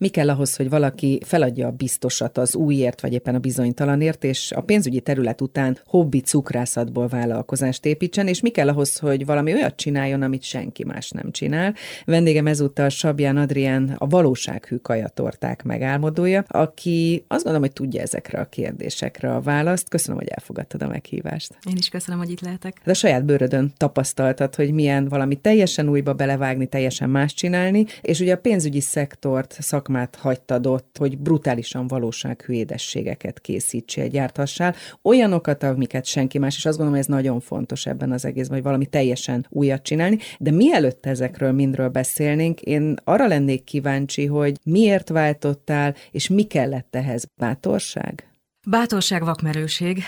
Mi kell ahhoz, hogy valaki feladja a biztosat az újért, vagy éppen a bizonytalanért, és a pénzügyi terület után hobbi cukrászatból vállalkozást építsen, és mi kell ahhoz, hogy valami olyat csináljon, amit senki más nem csinál. Vendégem ezúttal Sabján Adrián, a valósághű kajatorták megálmodója, aki azt gondolom, hogy tudja ezekre a kérdésekre a választ. Köszönöm, hogy elfogadtad a meghívást. Én is köszönöm, hogy itt lehetek. De a saját bőrödön tapasztaltad, hogy milyen valami teljesen újba belevágni, teljesen más csinálni, és ugye a pénzügyi szektort szak szakmát hagytad ott, hogy brutálisan valósághű édességeket készítsél, gyárthassál, olyanokat, amiket senki más, és azt gondolom, hogy ez nagyon fontos ebben az egészben, hogy valami teljesen újat csinálni, de mielőtt ezekről mindről beszélnénk, én arra lennék kíváncsi, hogy miért váltottál, és mi kellett ehhez? Bátorság? Bátorság, vakmerőség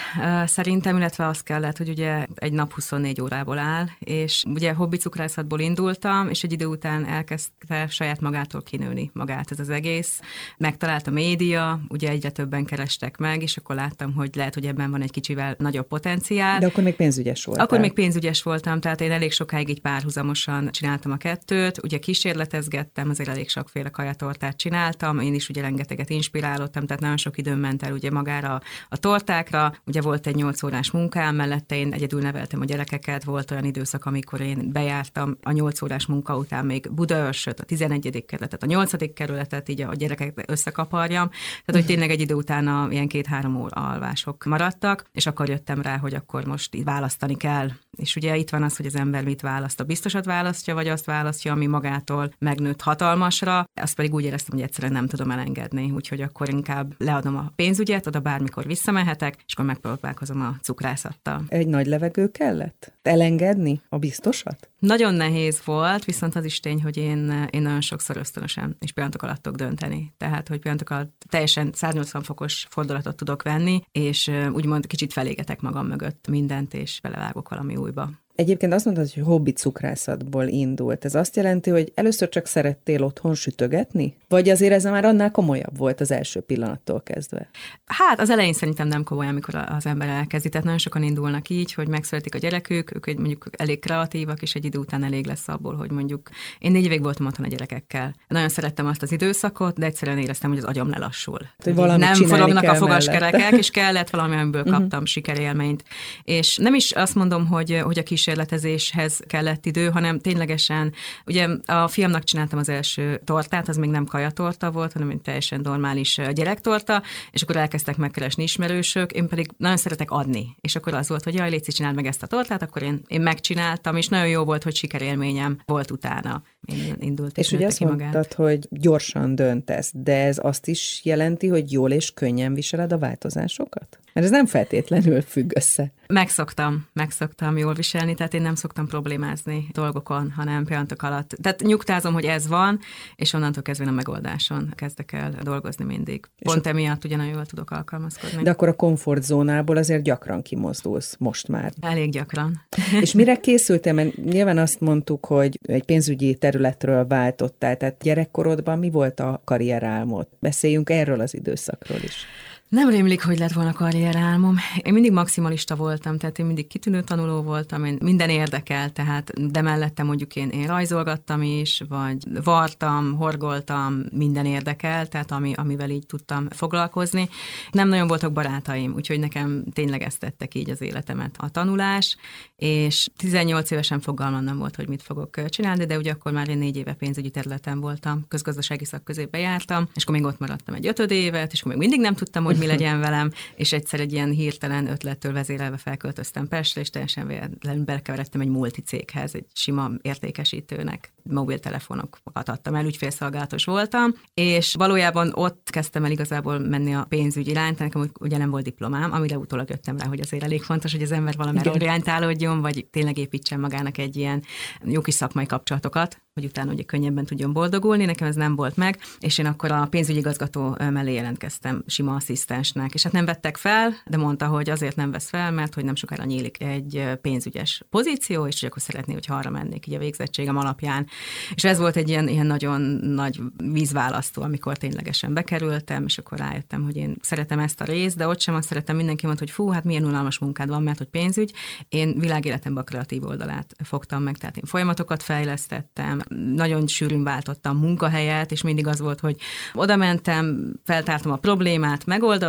szerintem, illetve az kellett, hogy ugye egy nap 24 órából áll, és ugye hobbi cukrászatból indultam, és egy idő után elkezdte saját magától kinőni magát ez az egész. Megtalált a média, ugye egyre többen kerestek meg, és akkor láttam, hogy lehet, hogy ebben van egy kicsivel nagyobb potenciál. De akkor még pénzügyes voltam. Akkor még pénzügyes voltam, tehát én elég sokáig így párhuzamosan csináltam a kettőt, ugye kísérletezgettem, azért elég sokféle kajatortát csináltam, én is ugye rengeteget inspirálódtam, tehát nagyon sok időm ment el ugye magára a, a tortákra. Ugye volt egy 8 órás munkám, mellette én egyedül neveltem a gyerekeket, volt olyan időszak, amikor én bejártam a 8 órás munka után még Budaörsöt, a 11. kerületet, a 8. kerületet, így a gyerekek összekaparjam. Tehát, hogy tényleg egy idő után a, ilyen két-három óra alvások maradtak, és akkor jöttem rá, hogy akkor most választani kell. És ugye itt van az, hogy az ember mit választ, a biztosat választja, vagy azt választja, ami magától megnőtt hatalmasra, azt pedig úgy éreztem, hogy egyszerűen nem tudom elengedni, úgyhogy akkor inkább leadom a pénzügyet, oda bármikor visszamehetek, és akkor megpróbálkozom a cukrászattal. Egy nagy levegő kellett? Elengedni a biztosat? Nagyon nehéz volt, viszont az is tény, hogy én, én nagyon sokszor ösztönösen és pillanatok alatt tudok dönteni. Tehát, hogy pillanatok alatt teljesen 180 fokos fordulatot tudok venni, és úgymond kicsit felégetek magam mögött mindent, és belevágok valami újba. Egyébként azt mondtad, hogy hobbi cukrászatból indult. Ez azt jelenti, hogy először csak szerettél otthon sütögetni? Vagy azért ez már annál komolyabb volt az első pillanattól kezdve? Hát az elején szerintem nem komoly, amikor az ember elkezdi. Tehát nagyon sokan indulnak így, hogy megszületik a gyerekük, ők mondjuk elég kreatívak, és egy idő után elég lesz abból, hogy mondjuk én négy évig voltam otthon a gyerekekkel. Nagyon szerettem azt az időszakot, de egyszerűen éreztem, hogy az agyam lelassul. Hogy nem forognak a fogaskerekek, és kellett valami, amiből mhm. kaptam uh-huh. sikerélményt. És nem is azt mondom, hogy, hogy a kis kísérletezéshez kellett idő, hanem ténylegesen, ugye a fiamnak csináltam az első tortát, az még nem kajatorta volt, hanem egy teljesen normális gyerektorta, és akkor elkezdtek megkeresni ismerősök, én pedig nagyon szeretek adni. És akkor az volt, hogy jaj, Léci, csináld meg ezt a tortát, akkor én, én megcsináltam, és nagyon jó volt, hogy sikerélményem volt utána. Én indult és, és ugye azt magát. mondtad, hogy gyorsan döntesz, de ez azt is jelenti, hogy jól és könnyen viseled a változásokat? Mert ez nem feltétlenül függ össze. Megszoktam, megszoktam jól viselni, tehát én nem szoktam problémázni dolgokon, hanem pillanatok alatt. Tehát nyugtázom, hogy ez van, és onnantól kezdve a megoldáson kezdek el dolgozni mindig. Pont és emiatt ugye nagyon jól tudok alkalmazkodni. De akkor a komfortzónából azért gyakran kimozdulsz most már. Elég gyakran. és mire készültél? Mert nyilván azt mondtuk, hogy egy pénzügyi területről váltottál, tehát gyerekkorodban mi volt a karrierálmod? Beszéljünk erről az időszakról is. Nem rémlik, hogy lett volna karrierálmom. Én mindig maximalista voltam, tehát én mindig kitűnő tanuló voltam, én minden érdekel, tehát de mellettem mondjuk én, én rajzolgattam is, vagy vartam, horgoltam, minden érdekel, tehát ami, amivel így tudtam foglalkozni. Nem nagyon voltak barátaim, úgyhogy nekem tényleg ezt tettek így az életemet a tanulás, és 18 évesen fogalmam nem volt, hogy mit fogok csinálni, de ugye akkor már én négy éve pénzügyi területen voltam, közgazdasági szakközépe jártam, és akkor még ott maradtam egy ötöd évet, és akkor még mindig nem tudtam, hogy mi legyen velem, és egyszer egy ilyen hirtelen ötlettől vezérelve felköltöztem Pestre, és teljesen véletlenül belekeveredtem egy multicéghez, egy sima értékesítőnek. Mobiltelefonokat adtam el, ügyfélszolgálatos voltam, és valójában ott kezdtem el igazából menni a pénzügyi irányt, nekem ugye nem volt diplomám, amire utólag jöttem rá, hogy azért elég fontos, hogy az ember valamire orientálódjon, vagy tényleg építsen magának egy ilyen jó kis szakmai kapcsolatokat, hogy utána ugye könnyebben tudjon boldogulni, nekem ez nem volt meg, és én akkor a pénzügyi igazgató mellé jelentkeztem sima asszisztensnek, és hát nem vettek fel, de mondta, hogy azért nem vesz fel, mert hogy nem sokára nyílik egy pénzügyes pozíció, és hogy akkor szeretné, hogy arra mennék így a végzettségem alapján. És ez volt egy ilyen, ilyen nagyon nagy vízválasztó, amikor ténylegesen bekerültem, és akkor rájöttem, hogy én szeretem ezt a részt, de ott sem azt szeretem, mindenki mondta, hogy fú, hát milyen unalmas munkád van, mert hogy pénzügy. Én világéletemben a kreatív oldalát fogtam meg, tehát én folyamatokat fejlesztettem, nagyon sűrűn váltottam munkahelyet, és mindig az volt, hogy oda mentem, feltártam a problémát, megoldottam,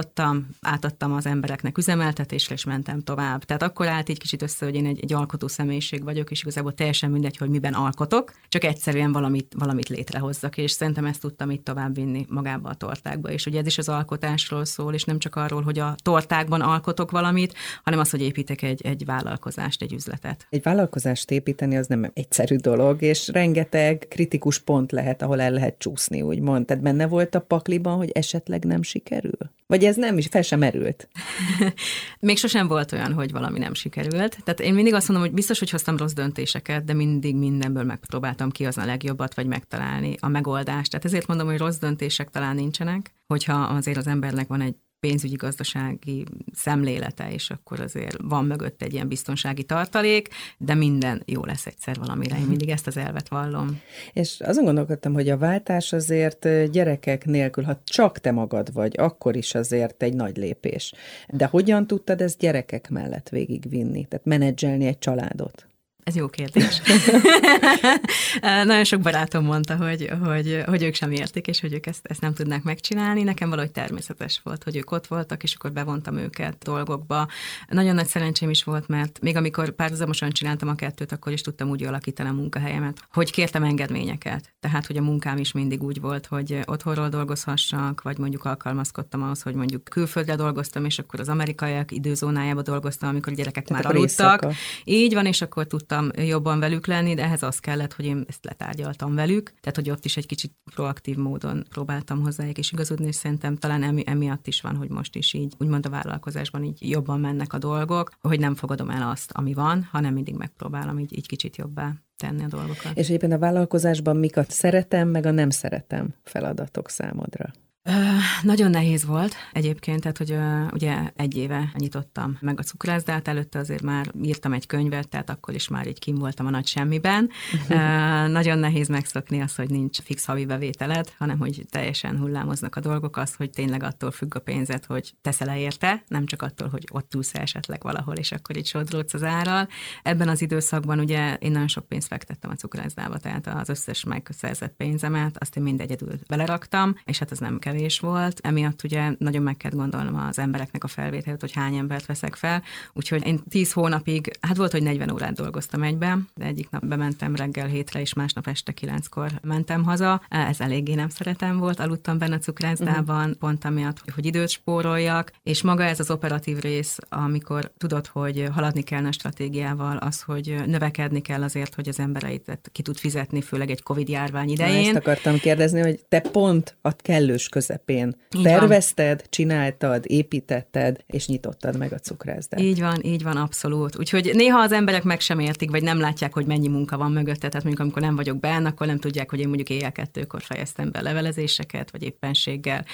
átadtam az embereknek üzemeltetésre, és mentem tovább. Tehát akkor állt így kicsit össze, hogy én egy, egy alkotó személyiség vagyok, és igazából teljesen mindegy, hogy miben alkotok, csak egyszerűen valamit, valamit létrehozzak, és szerintem ezt tudtam itt tovább vinni magába a tortákba. És ugye ez is az alkotásról szól, és nem csak arról, hogy a tortákban alkotok valamit, hanem az, hogy építek egy, egy vállalkozást, egy üzletet. Egy vállalkozást építeni az nem egyszerű dolog, és rengeteg kritikus pont lehet, ahol el lehet csúszni, úgymond. Tehát benne volt a pakliban, hogy esetleg nem sikerül? Vagy ez nem is, fel sem merült? Még sosem volt olyan, hogy valami nem sikerült. Tehát én mindig azt mondom, hogy biztos, hogy hoztam rossz döntéseket, de mindig mindenből megpróbáltam ki az a legjobbat, vagy megtalálni a megoldást. Tehát ezért mondom, hogy rossz döntések talán nincsenek, hogyha azért az embernek van egy pénzügyi gazdasági szemlélete, és akkor azért van mögött egy ilyen biztonsági tartalék, de minden jó lesz egyszer valamire. Én mhm. mindig ezt az elvet vallom. És azon gondolkodtam, hogy a váltás azért gyerekek nélkül, ha csak te magad vagy, akkor is azért egy nagy lépés. De hogyan tudtad ezt gyerekek mellett végigvinni? Tehát menedzselni egy családot? Ez jó kérdés. Nagyon sok barátom mondta, hogy, hogy, hogy ők sem értik, és hogy ők ezt, ezt nem tudnák megcsinálni. Nekem valahogy természetes volt, hogy ők ott voltak, és akkor bevontam őket dolgokba. Nagyon nagy szerencsém is volt, mert még amikor párhuzamosan csináltam a kettőt, akkor is tudtam úgy alakítani a munkahelyemet, hogy kértem engedményeket. Tehát, hogy a munkám is mindig úgy volt, hogy otthonról dolgozhassak, vagy mondjuk alkalmazkodtam ahhoz, hogy mondjuk külföldre dolgoztam, és akkor az amerikaiak időzónájába dolgoztam, amikor a gyerekek Tehát már aludtak. Így van, és akkor tudtam tudtam jobban velük lenni, de ehhez az kellett, hogy én ezt letárgyaltam velük, tehát hogy ott is egy kicsit proaktív módon próbáltam hozzájuk is igazodni, és szerintem talán emi, emiatt is van, hogy most is így, úgymond a vállalkozásban így jobban mennek a dolgok, hogy nem fogadom el azt, ami van, hanem mindig megpróbálom így, így kicsit jobbá tenni a dolgokat. És egyébként a vállalkozásban mik a szeretem, meg a nem szeretem feladatok számodra? Nagyon nehéz volt egyébként, tehát hogy uh, ugye egy éve nyitottam meg a cukrászdát, előtte azért már írtam egy könyvet, tehát akkor is már így kim voltam a nagy semmiben. Uh, nagyon nehéz megszokni azt, hogy nincs fix havi bevételed, hanem hogy teljesen hullámoznak a dolgok, az, hogy tényleg attól függ a pénzed, hogy teszel-e érte, nem csak attól, hogy ott ülsz esetleg valahol, és akkor így sodródsz az árral. Ebben az időszakban ugye én nagyon sok pénzt fektettem a cukrászdába, tehát az összes megszerzett pénzemet, azt én mind egyedül beleraktam, és hát az nem kell kevés volt, emiatt ugye nagyon meg kell gondolnom az embereknek a felvételt, hogy hány embert veszek fel, úgyhogy én 10 hónapig, hát volt, hogy 40 órát dolgoztam egybe, de egyik nap bementem reggel hétre, és másnap este kilenckor mentem haza. Ez eléggé nem szeretem volt, aludtam benne a cukrászdában, uh-huh. pont amiatt, hogy időt spóroljak, és maga ez az operatív rész, amikor tudod, hogy haladni kellene a stratégiával, az, hogy növekedni kell azért, hogy az embereit ki tud fizetni, főleg egy Covid járvány idején. Na, ezt akartam kérdezni, hogy te pont a kellős közepén így tervezted, van. csináltad, építetted, és nyitottad meg a cukrászdát. Így van, így van, abszolút. Úgyhogy néha az emberek meg sem értik, vagy nem látják, hogy mennyi munka van mögötte. Tehát mondjuk, amikor nem vagyok benne, akkor nem tudják, hogy én mondjuk éjjel kettőkor fejeztem be levelezéseket, vagy éppenséggel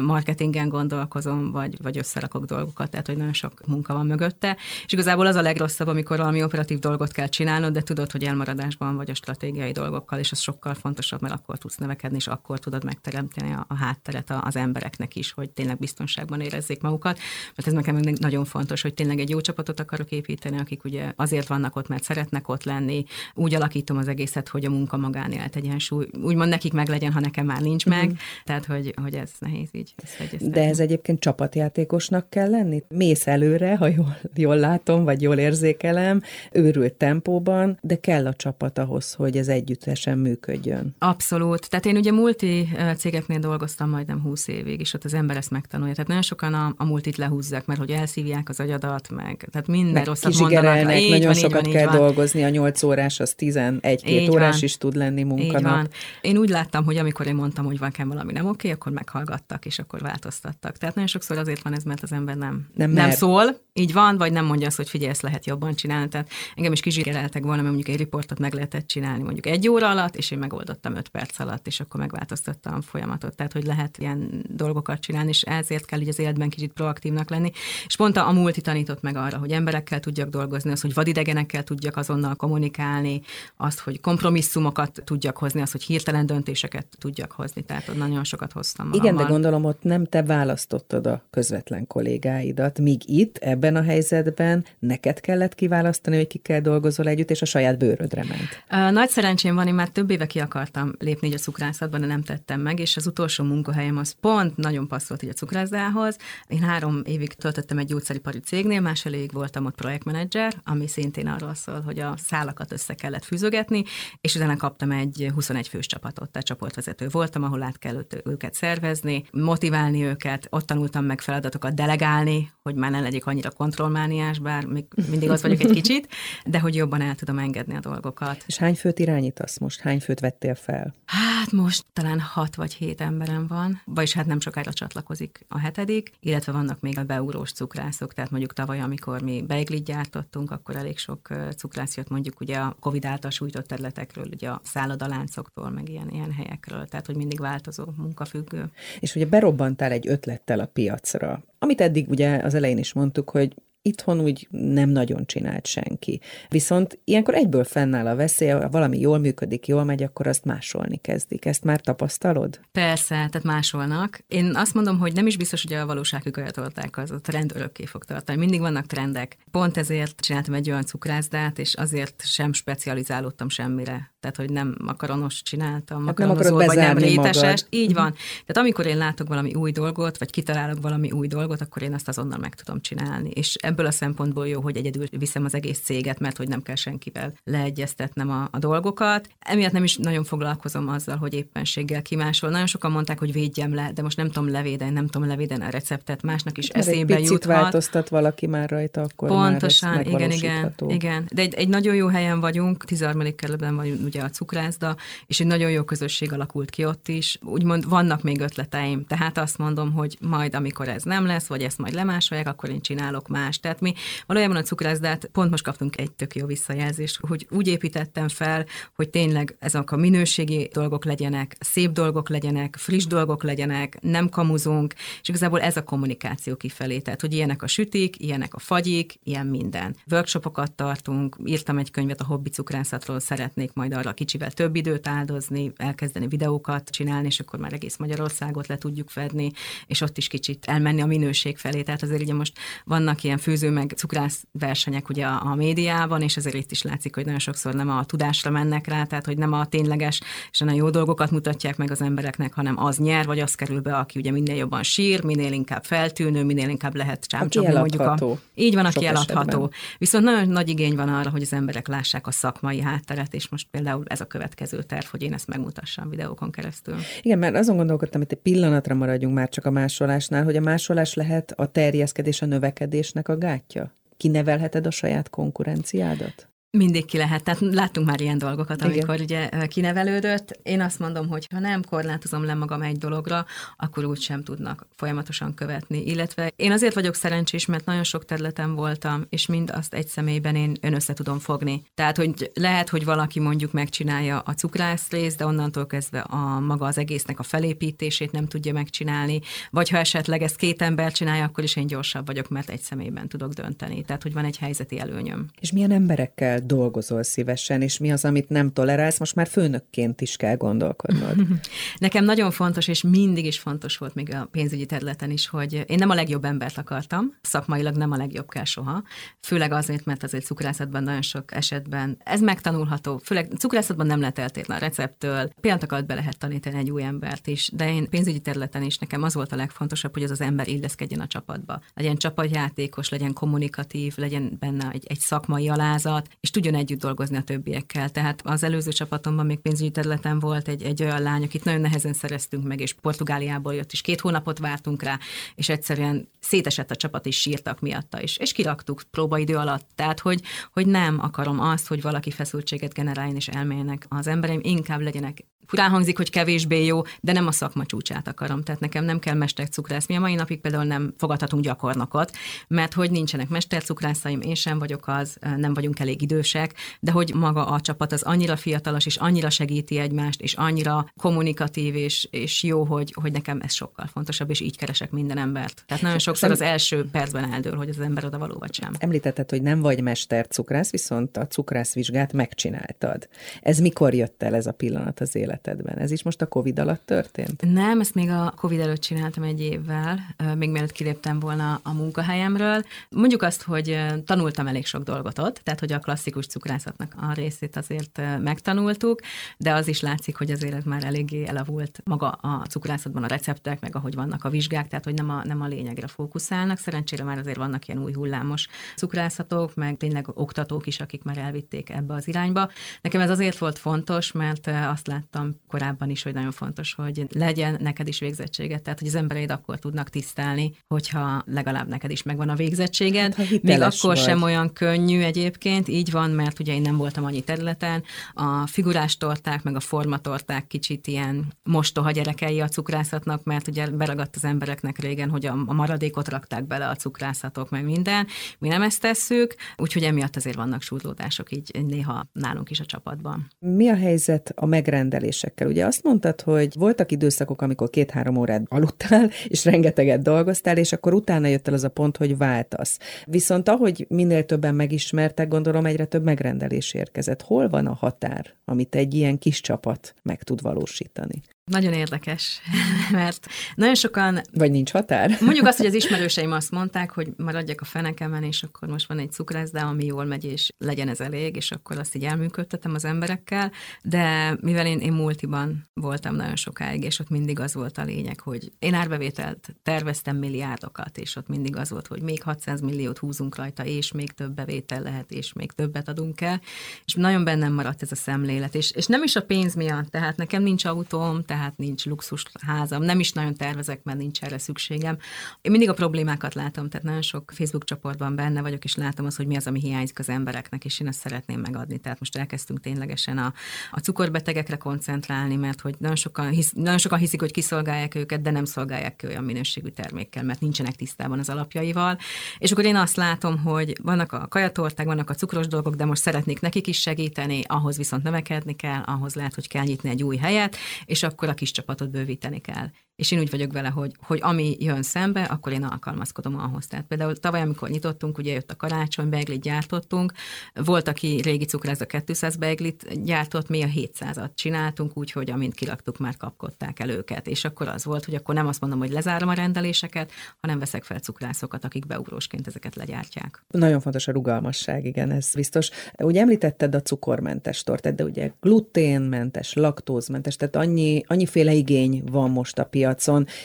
marketingen gondolkozom, vagy, vagy összerakok dolgokat, tehát hogy nagyon sok munka van mögötte. És igazából az a legrosszabb, amikor valami operatív dolgot kell csinálnod, de tudod, hogy elmaradásban vagy a stratégiai dolgokkal, és az sokkal fontosabb, mert akkor tudsz növekedni, és akkor tudod megteremteni a, a hátteret az embereknek is, hogy tényleg biztonságban érezzék magukat, mert ez nekem nagyon fontos, hogy tényleg egy jó csapatot akarok építeni, akik ugye azért vannak ott, mert szeretnek ott lenni. Úgy alakítom az egészet, hogy a munka magánélet egyensúly, úgymond nekik meg legyen, ha nekem már nincs meg, mm. tehát hogy, hogy ez nehéz így. De ez egyébként csapatjátékosnak kell lenni? Mész előre, ha jól, jól látom, vagy jól érzékelem, őrült tempóban, de kell a csapat ahhoz, hogy ez együttesen működjön. Abszolút. Tehát én ugye multi cégeknél dolgoztam majdnem 20 évig, és ott az ember ezt megtanulja. Tehát nagyon sokan a, a multit lehúzzák, mert hogy elszívják az agyadat, meg tehát minden meg rosszat mondanak. Így nagyon van, sokat van, kell van. dolgozni, a 8 órás az 11-2 órás van. is tud lenni munkanap. Én úgy láttam, hogy amikor én mondtam, hogy van kell valami nem oké, akkor meghallgattak, és akkor változtattak. Tehát nagyon sokszor azért van ez, mert az ember nem, nem, nem szól, így van, vagy nem mondja azt, hogy figyelj, ezt lehet jobban csinálni. Tehát engem is kizsíreltek volna, mert mondjuk egy riportot meg lehetett csinálni mondjuk egy óra alatt, és én megoldottam öt perc alatt, és akkor megváltoztattam a folyamatot. Tehát, hogy lehet lehet ilyen dolgokat csinálni, és ezért kell így az életben kicsit proaktívnak lenni. És pont a, a multi tanított meg arra, hogy emberekkel tudjak dolgozni, az, hogy vadidegenekkel tudjak azonnal kommunikálni, azt, hogy kompromisszumokat tudjak hozni, azt, hogy hirtelen döntéseket tudjak hozni. Tehát ott nagyon sokat hoztam magammal. Igen, de gondolom ott nem te választottad a közvetlen kollégáidat, míg itt, ebben a helyzetben neked kellett kiválasztani, hogy kikkel dolgozol együtt, és a saját bőrödre ment. Nagy szerencsém van, én már több éve ki akartam lépni a cukrászatban, de nem tettem meg, és az utolsó munkahelyem az pont nagyon passzolt így a cukrászdához. Én három évig töltöttem egy gyógyszeripari cégnél, más elég voltam ott projektmenedzser, ami szintén arról szól, hogy a szálakat össze kellett fűzögetni, és utána kaptam egy 21 fős csapatot, tehát csoportvezető voltam, ahol át kellett őket szervezni, motiválni őket, ott tanultam meg feladatokat delegálni, hogy már ne legyek annyira kontrollmániás, bár még mindig az vagyok egy kicsit, de hogy jobban el tudom engedni a dolgokat. És hány főt irányítasz most? Hány főt vettél fel? Hát most talán hat vagy hét emberem van, vagyis hát nem sokára csatlakozik a hetedik, illetve vannak még a beurós cukrászok, tehát mondjuk tavaly, amikor mi beiglit gyártottunk, akkor elég sok cukrász jött mondjuk ugye a Covid által sújtott területekről, ugye a szállodaláncoktól, meg ilyen, ilyen helyekről, tehát hogy mindig változó, munkafüggő. És ugye berobbantál egy ötlettel a piacra, amit eddig ugye az elején is mondtuk, hogy itthon úgy nem nagyon csinált senki. Viszont ilyenkor egyből fennáll a veszély, ha valami jól működik, jól megy, akkor azt másolni kezdik. Ezt már tapasztalod? Persze, tehát másolnak. Én azt mondom, hogy nem is biztos, hogy a valósághügaljatolták az a trend örökké fog tartani. Mindig vannak trendek. Pont ezért csináltam egy olyan cukrászdát, és azért sem specializálódtam semmire. Tehát, hogy nem makaronos csináltam, hát makaronozó, vagy nem rétesest. Így van. Tehát amikor én látok valami új dolgot, vagy kitalálok valami új dolgot, akkor én azt azonnal meg tudom csinálni. És ebből a szempontból jó, hogy egyedül viszem az egész céget, mert hogy nem kell senkivel leegyeztetnem a, a dolgokat. Emiatt nem is nagyon foglalkozom azzal, hogy éppenséggel kimásol. Nagyon sokan mondták, hogy védjem le, de most nem tudom levédeni, nem tudom levédeni a receptet, másnak is hát eszébe egy juthat. változtat valaki már rajta, akkor Pontosan, már igen, igen, igen. De egy, egy nagyon jó helyen vagyunk, 13. kerületben vagyunk ugye a cukrászda, és egy nagyon jó közösség alakult ki ott is. Úgymond vannak még ötleteim, tehát azt mondom, hogy majd amikor ez nem lesz, vagy ezt majd lemásolják, akkor én csinálok más. Tehát mi valójában a cukrászdát pont most kaptunk egy tök jó visszajelzést, hogy úgy építettem fel, hogy tényleg ezek a minőségi dolgok legyenek, szép dolgok legyenek, friss dolgok legyenek, nem kamuzunk, és igazából ez a kommunikáció kifelé. Tehát, hogy ilyenek a sütik, ilyenek a fagyik, ilyen minden. Workshopokat tartunk, írtam egy könyvet a hobbi cukrászatról, szeretnék majd arra kicsivel több időt áldozni, elkezdeni videókat csinálni, és akkor már egész Magyarországot le tudjuk fedni, és ott is kicsit elmenni a minőség felé. Tehát azért ugye most vannak ilyen főző meg cukrász versenyek ugye a, a médiában, és azért itt is látszik, hogy nagyon sokszor nem a tudásra mennek rá, tehát hogy nem a tényleges és a jó dolgokat mutatják meg az embereknek, hanem az nyer, vagy az kerül be, aki ugye minél jobban sír, minél inkább feltűnő, minél inkább lehet csámcsogni mondjuk a... Így van, aki eladható. Esetben. Viszont nagyon nagy igény van arra, hogy az emberek lássák a szakmai hátteret, és most például ez a következő terv, hogy én ezt megmutassam videókon keresztül. Igen, mert azon gondolkodtam, hogy egy pillanatra maradjunk már csak a másolásnál, hogy a másolás lehet a terjeszkedés, a növekedésnek a gátja? Kinevelheted a saját konkurenciádat? Mindig ki lehet. Tehát láttunk már ilyen dolgokat, amikor Igen. ugye kinevelődött. Én azt mondom, hogy ha nem korlátozom le magam egy dologra, akkor úgy sem tudnak folyamatosan követni. Illetve én azért vagyok szerencsés, mert nagyon sok területen voltam, és mind azt egy személyben én ön össze tudom fogni. Tehát, hogy lehet, hogy valaki mondjuk megcsinálja a cukrász részt, de onnantól kezdve a maga az egésznek a felépítését nem tudja megcsinálni, vagy ha esetleg ezt két ember csinálja, akkor is én gyorsabb vagyok, mert egy személyben tudok dönteni. Tehát, hogy van egy helyzeti előnyöm. És milyen emberekkel dolgozol szívesen, és mi az, amit nem tolerálsz, most már főnökként is kell gondolkodnod. Nekem nagyon fontos, és mindig is fontos volt még a pénzügyi területen is, hogy én nem a legjobb embert akartam, szakmailag nem a legjobb kell soha, főleg azért, mert azért cukrászatban nagyon sok esetben ez megtanulható, főleg cukrászatban nem lehet eltérni a receptől, pillanatokat be lehet tanítani egy új embert is, de én pénzügyi területen is nekem az volt a legfontosabb, hogy az az ember illeszkedjen a csapatba. Legyen csapatjátékos, legyen kommunikatív, legyen benne egy, egy szakmai alázat, és tudjon együtt dolgozni a többiekkel. Tehát az előző csapatomban még pénzügyi területen volt egy, egy olyan lány, akit nagyon nehezen szereztünk meg, és Portugáliából jött, és két hónapot vártunk rá, és egyszerűen szétesett a csapat, és sírtak miatta is. És kiraktuk próbaidő alatt. Tehát, hogy, hogy nem akarom azt, hogy valaki feszültséget generáljon és elmélyenek az embereim, inkább legyenek furán hangzik, hogy kevésbé jó, de nem a szakma csúcsát akarom. Tehát nekem nem kell mestercukrász. Mi a mai napig például nem fogadhatunk gyakornokot, mert hogy nincsenek mestercukrászaim, én sem vagyok az, nem vagyunk elég idősek, de hogy maga a csapat az annyira fiatalos, és annyira segíti egymást, és annyira kommunikatív, és, és jó, hogy, hogy nekem ez sokkal fontosabb, és így keresek minden embert. Tehát nagyon sokszor az első percben eldől, hogy az ember oda való vagy sem. Említetted, hogy nem vagy mestercukrász, viszont a cukrászvizsgát megcsináltad. Ez mikor jött el ez a pillanat az életedben? Ez is most a Covid alatt történt? Nem, ezt még a Covid előtt csináltam egy évvel, még mielőtt kiléptem volna a munkahelyemről. Mondjuk azt, hogy tanultam elég sok dolgot ott, tehát hogy a klasszikus cukrászatnak a részét azért megtanultuk, de az is látszik, hogy azért ez már eléggé elavult maga a cukrászatban a receptek, meg ahogy vannak a vizsgák, tehát hogy nem a, nem a lényegre fókuszálnak. Szerencsére már azért vannak ilyen új hullámos cukrászatok, meg tényleg oktatók is, akik már elvitték ebbe az irányba. Nekem ez azért volt fontos, mert azt láttam korábban is, hogy nagyon fontos, hogy legyen neked is végzettséged, tehát hogy az embereid akkor tudnak tisztelni, hogyha legalább neked is megvan a végzettséged. Hát, Még akkor vagy. sem olyan könnyű egyébként, így van, mert ugye én nem voltam annyi területen. A figurás torták, meg a formatorták kicsit ilyen mostoha gyerekei a cukrászatnak, mert ugye beragadt az embereknek régen, hogy a, maradékot rakták bele a cukrászatok, meg minden. Mi nem ezt tesszük, úgyhogy emiatt azért vannak súrlódások így néha nálunk is a csapatban. Mi a helyzet a megrendelésekkel? Ugye azt mondtad, hogy voltak időszakok, amikor két-három órát aludtál, és rengeteget dolgoztál, és akkor utána jött el az a pont, hogy váltasz. Viszont ahogy minél többen megismertek, gondolom egyre több megrendelés érkezett. Hol van a határ, amit egy ilyen kis csapat meg tud valósítani? Nagyon érdekes, mert nagyon sokan... Vagy nincs határ? Mondjuk azt, hogy az ismerőseim azt mondták, hogy maradjak a fenekemen, és akkor most van egy cukrászda, ami jól megy, és legyen ez elég, és akkor azt így elműködtetem az emberekkel, de mivel én, én multiban voltam nagyon sokáig, és ott mindig az volt a lényeg, hogy én árbevételt terveztem milliárdokat, és ott mindig az volt, hogy még 600 milliót húzunk rajta, és még több bevétel lehet, és még többet adunk el, és nagyon bennem maradt ez a szemlélet, és, és nem is a pénz miatt, tehát nekem nincs autóm, tehát tehát nincs luxus házam, nem is nagyon tervezek, mert nincs erre szükségem. Én mindig a problémákat látom, tehát nagyon sok Facebook csoportban benne vagyok, és látom az, hogy mi az, ami hiányzik az embereknek, és én azt szeretném megadni. Tehát most elkezdtünk ténylegesen a, a cukorbetegekre koncentrálni, mert hogy nagyon sokan, hisz, nagyon sokan hiszik, hogy kiszolgálják őket, de nem szolgálják ki olyan minőségű termékkel, mert nincsenek tisztában az alapjaival. És akkor én azt látom, hogy vannak a kajatorták, vannak a cukros dolgok, de most szeretnék nekik is segíteni, ahhoz viszont növekedni kell, ahhoz lehet, hogy kell nyitni egy új helyet, és akkor akkor a kis csapatot bővíteni kell. És én úgy vagyok vele, hogy, hogy ami jön szembe, akkor én alkalmazkodom ahhoz. Tehát például tavaly, amikor nyitottunk, ugye jött a karácsony, beiglit gyártottunk, volt, aki régi cukrász a 200 beiglit gyártott, mi a 700-at csináltunk, úgyhogy amint kilaktuk, már kapkodták el őket. És akkor az volt, hogy akkor nem azt mondom, hogy lezárom a rendeléseket, hanem veszek fel cukrászokat, akik beugrósként ezeket legyártják. Nagyon fontos a rugalmasság, igen, ez biztos. Ugye említetted a cukormentes tortát, de ugye gluténmentes, laktózmentes, tehát annyi, annyiféle igény van most a piacon.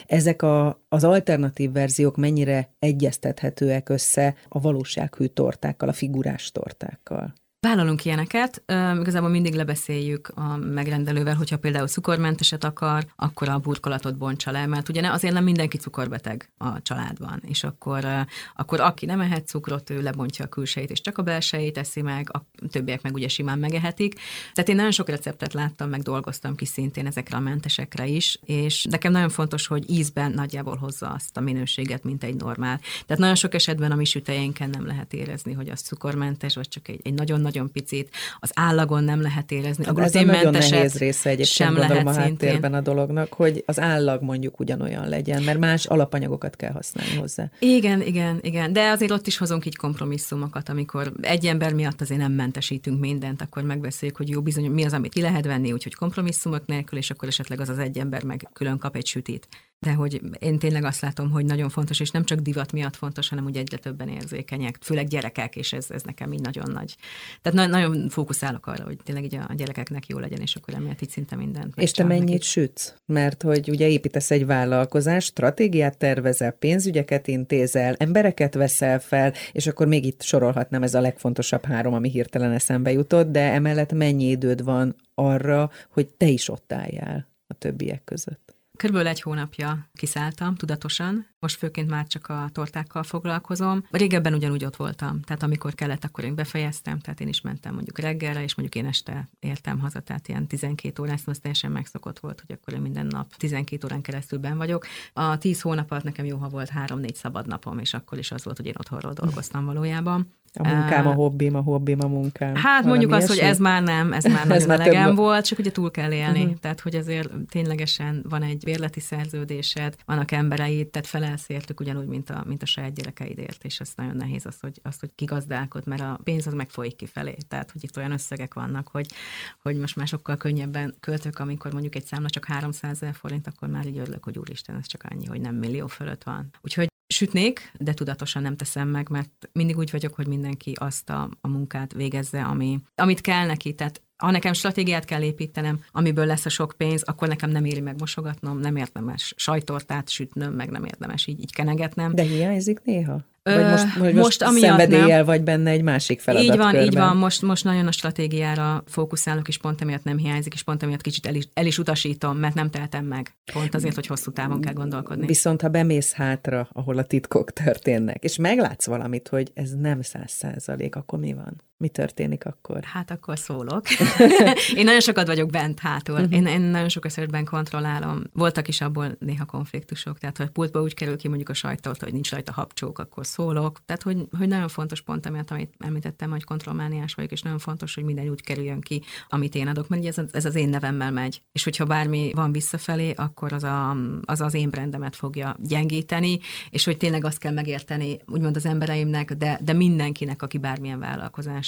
Ezek a, az alternatív verziók mennyire egyeztethetőek össze a valósághű tortákkal, a figurás tortákkal? Vállalunk ilyeneket, uh, igazából mindig lebeszéljük a megrendelővel, hogyha például cukormenteset akar, akkor a burkolatot bontsa le, mert ugye azért nem mindenki cukorbeteg a családban, és akkor, akkor aki nem ehet cukrot, ő lebontja a külsejét, és csak a belsejét eszi meg, a többiek meg ugye simán megehetik. Tehát én nagyon sok receptet láttam, meg dolgoztam ki szintén ezekre a mentesekre is, és nekem nagyon fontos, hogy ízben nagyjából hozza azt a minőséget, mint egy normál. Tehát nagyon sok esetben a mi nem lehet érezni, hogy az cukormentes, vagy csak egy, egy nagyon nagyon picit, az állagon nem lehet érezni. A Ez a nagyon nehéz része egyébként sem lehet a háttérben szintén. a dolognak, hogy az állag mondjuk ugyanolyan legyen, mert más alapanyagokat kell használni hozzá. Igen, igen, igen, de azért ott is hozunk így kompromisszumokat, amikor egy ember miatt azért nem mentesítünk mindent, akkor megbeszéljük, hogy jó, bizony, mi az, amit ki lehet venni, úgyhogy kompromisszumok nélkül, és akkor esetleg az az egy ember meg külön kap egy sütit de hogy én tényleg azt látom, hogy nagyon fontos, és nem csak divat miatt fontos, hanem úgy egyre többen érzékenyek, főleg gyerekek, és ez, ez nekem így nagyon nagy. Tehát na- nagyon fókuszálok arra, hogy tényleg így a gyerekeknek jó legyen, és akkor emiatt így szinte mindent. És te mennyit nekik. sütsz? Mert hogy ugye építesz egy vállalkozás, stratégiát tervezel, pénzügyeket intézel, embereket veszel fel, és akkor még itt sorolhatnám, ez a legfontosabb három, ami hirtelen eszembe jutott, de emellett mennyi időd van arra, hogy te is ott álljál a többiek között? Körülbelül egy hónapja kiszálltam tudatosan, most főként már csak a tortákkal foglalkozom. Régebben ugyanúgy ott voltam, tehát amikor kellett, akkor én befejeztem, tehát én is mentem mondjuk reggelre, és mondjuk én este értem haza, tehát ilyen 12 órán, ez teljesen megszokott volt, hogy akkor én minden nap 12 órán keresztül ben vagyok. A 10 hónap alatt nekem jó, ha volt 3-4 szabad napom, és akkor is az volt, hogy én otthonról dolgoztam valójában. A munkám, a hobbim, a hobbim, a munkám. Hát mondjuk azt, hogy ez már nem, ez már nagyon elegem volt, csak ugye túl kell élni. Uh-huh. Tehát, hogy azért ténylegesen van egy bérleti szerződésed, vannak embereid, tehát felelsz értük ugyanúgy, mint a, mint a saját gyerekeidért, és ez nagyon nehéz az, hogy, az, hogy kigazdálkod, mert a pénz az megfolyik kifelé. Tehát, hogy itt olyan összegek vannak, hogy, hogy most már sokkal könnyebben költök, amikor mondjuk egy számla csak 300 ezer forint, akkor már így örülök, hogy úristen, ez csak annyi, hogy nem millió fölött van. Úgyhogy sütnék, de tudatosan nem teszem meg, mert mindig úgy vagyok, hogy mindenki azt a, a munkát végezze, ami, amit kell neki. Tehát ha nekem stratégiát kell építenem, amiből lesz a sok pénz, akkor nekem nem éri meg mosogatnom, nem érdemes sajtortát sütnöm, meg nem érdemes így, így kenegetnem. De hiányzik néha? Vagy most, vagy most, most szenvedéllyel nem. vagy benne egy másik feladat Így van, így van. Most, most nagyon a stratégiára fókuszálok, és pont emiatt nem hiányzik, és pont emiatt kicsit el is, el is utasítom, mert nem tehetem meg. Pont azért, hogy hosszú távon kell gondolkodni. Viszont ha bemész hátra, ahol a titkok történnek, és meglátsz valamit, hogy ez nem száz százalék, akkor mi van? Mi történik akkor? Hát akkor szólok. én nagyon sokat vagyok bent hátul. Uh-huh. Én, én nagyon sok esetben kontrollálom. Voltak is abból néha konfliktusok, tehát ha pultba úgy kerül ki mondjuk a sajtot, hogy nincs rajta habcsók, akkor szólok. Tehát, hogy, hogy nagyon fontos pont, amiatt, amit említettem, hogy kontrollmániás vagyok, és nagyon fontos, hogy minden úgy kerüljön ki, amit én adok, mert ez, ez az én nevemmel megy. És hogyha bármi van visszafelé, akkor az a, az, az én brandemet fogja gyengíteni, és hogy tényleg azt kell megérteni, úgymond az embereimnek, de, de mindenkinek, aki bármilyen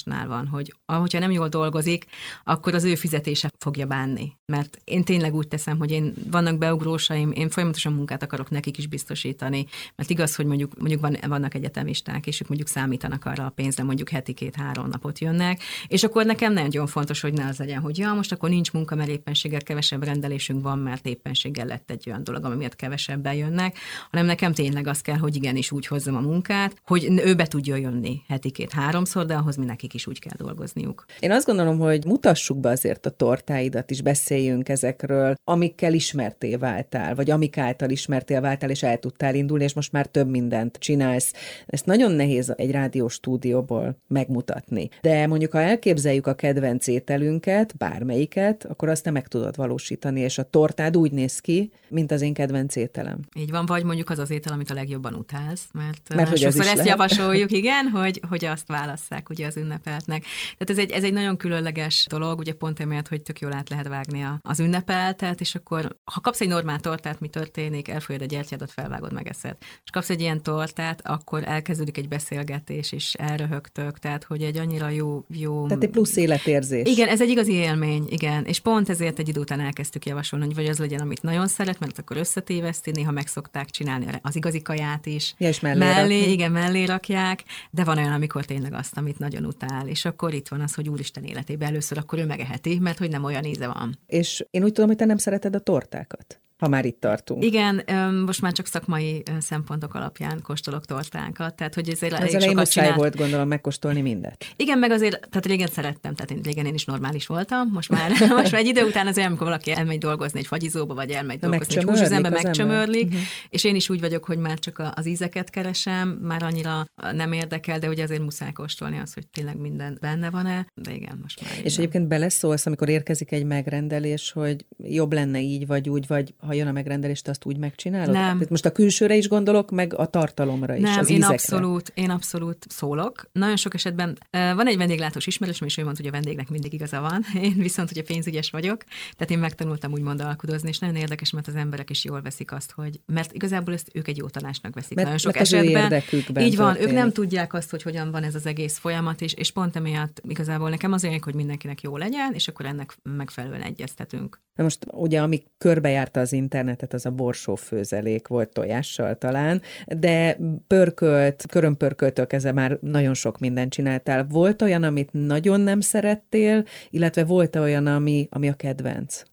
vállalkozásnál van, hogy ahogyha nem jól dolgozik, akkor az ő fizetése fogja bánni. Mert én tényleg úgy teszem, hogy én vannak beugrósaim, én folyamatosan munkát akarok nekik is biztosítani, mert igaz, hogy mondjuk, mondjuk van, vannak egyetemisták, és ők mondjuk számítanak arra a pénzre, mondjuk heti két-három napot jönnek, és akkor nekem nagyon fontos, hogy ne az legyen, hogy ja, most akkor nincs munka, mert éppenséggel kevesebb rendelésünk van, mert éppenséggel lett egy olyan dolog, ami miatt kevesebben jönnek, hanem nekem tényleg az kell, hogy igenis úgy hozzam a munkát, hogy ő be tudjon jönni heti két-háromszor, de ahhoz mi nekik is úgy kell dolgozniuk. Én azt gondolom, hogy mutassuk be azért a tortáidat is, beszéljünk ezekről, amikkel ismerté váltál, vagy amik által ismertél váltál, és el tudtál indulni, és most már több mindent csinálsz. Ezt nagyon nehéz egy rádió stúdióból megmutatni. De mondjuk, ha elképzeljük a kedvenc ételünket, bármelyiket, akkor azt te meg tudod valósítani, és a tortád úgy néz ki, mint az én kedvenc ételem. Így van, vagy mondjuk az az étel, amit a legjobban utálsz, mert, mert hogy sokszor ezt lehet. javasoljuk, igen, hogy, hogy azt válasszák ugye az ünnepeltnek. Tehát ez egy, ez egy nagyon különleges dolog, ugye pont emiatt, hogy tök jól át lehet vágni az ünnepeltet, és akkor ha kapsz egy normál tortát, mi történik, elfolyod a gyertyádat, felvágod, megeszed. És kapsz egy ilyen tortát, akkor elkezdődik egy beszélgetés, és elröhögtök, tehát hogy egy annyira jó, jó... Tehát egy plusz életérzés. Igen, ez egy igazi élmény, igen. És pont ezért egy idő után elkezdtük javasolni, hogy vagy az legyen, amit nagyon szeret, mert akkor összetéveszti, néha meg szokták csinálni az igazi kaját is. Ja, és mellé, mellé igen, mellé rakják, de van olyan, amikor tényleg azt, amit nagyon utál, és akkor itt van az, hogy úristen életében először akkor ő megeheti, mert hogy nem olyan íze van. És én úgy tudom, hogy te nem szereted a tortákat ha már itt tartunk. Igen, most már csak szakmai szempontok alapján kóstolok tortánkat, tehát hogy ezért elég sokat muszáj csinált... volt gondolom megkóstolni mindet. Igen, meg azért, tehát régen szerettem, tehát én, régen én is normális voltam, most már, most már egy idő után azért, amikor valaki elmegy dolgozni egy fagyizóba, vagy elmegy dolgozni egy húsüzembe, megcsömörlik, uh-huh. és én is úgy vagyok, hogy már csak az ízeket keresem, már annyira nem érdekel, de ugye azért muszáj kóstolni az, hogy tényleg minden benne van-e, de igen, most már. És egyébként beleszólsz, amikor érkezik egy megrendelés, hogy jobb lenne így, vagy úgy, vagy ha jön a megrendelést, azt úgy megcsinálod? Nem. Tehát most a külsőre is gondolok, meg a tartalomra is, Nem, az én ízekre. abszolút, én abszolút szólok. Nagyon sok esetben van egy vendéglátós ismerősöm, és ő mondta, hogy a vendégnek mindig igaza van. Én viszont, hogy a pénzügyes vagyok, tehát én megtanultam úgymond alkudozni, és nagyon érdekes, mert az emberek is jól veszik azt, hogy mert igazából ezt ők egy jó tanácsnak veszik. Mert, nagyon sok mert esetben. Így van, történik. ők nem tudják azt, hogy hogyan van ez az egész folyamat, és, és pont emiatt igazából nekem az olyan, hogy mindenkinek jó legyen, és akkor ennek megfelelően egyeztetünk. Na most ugye, ami körbejárta az internetet, az a borsó főzelék volt tojással talán, de pörkölt, körömpörköltől kezdve már nagyon sok mindent csináltál. Volt olyan, amit nagyon nem szerettél, illetve volt olyan, ami, ami a kedvenc?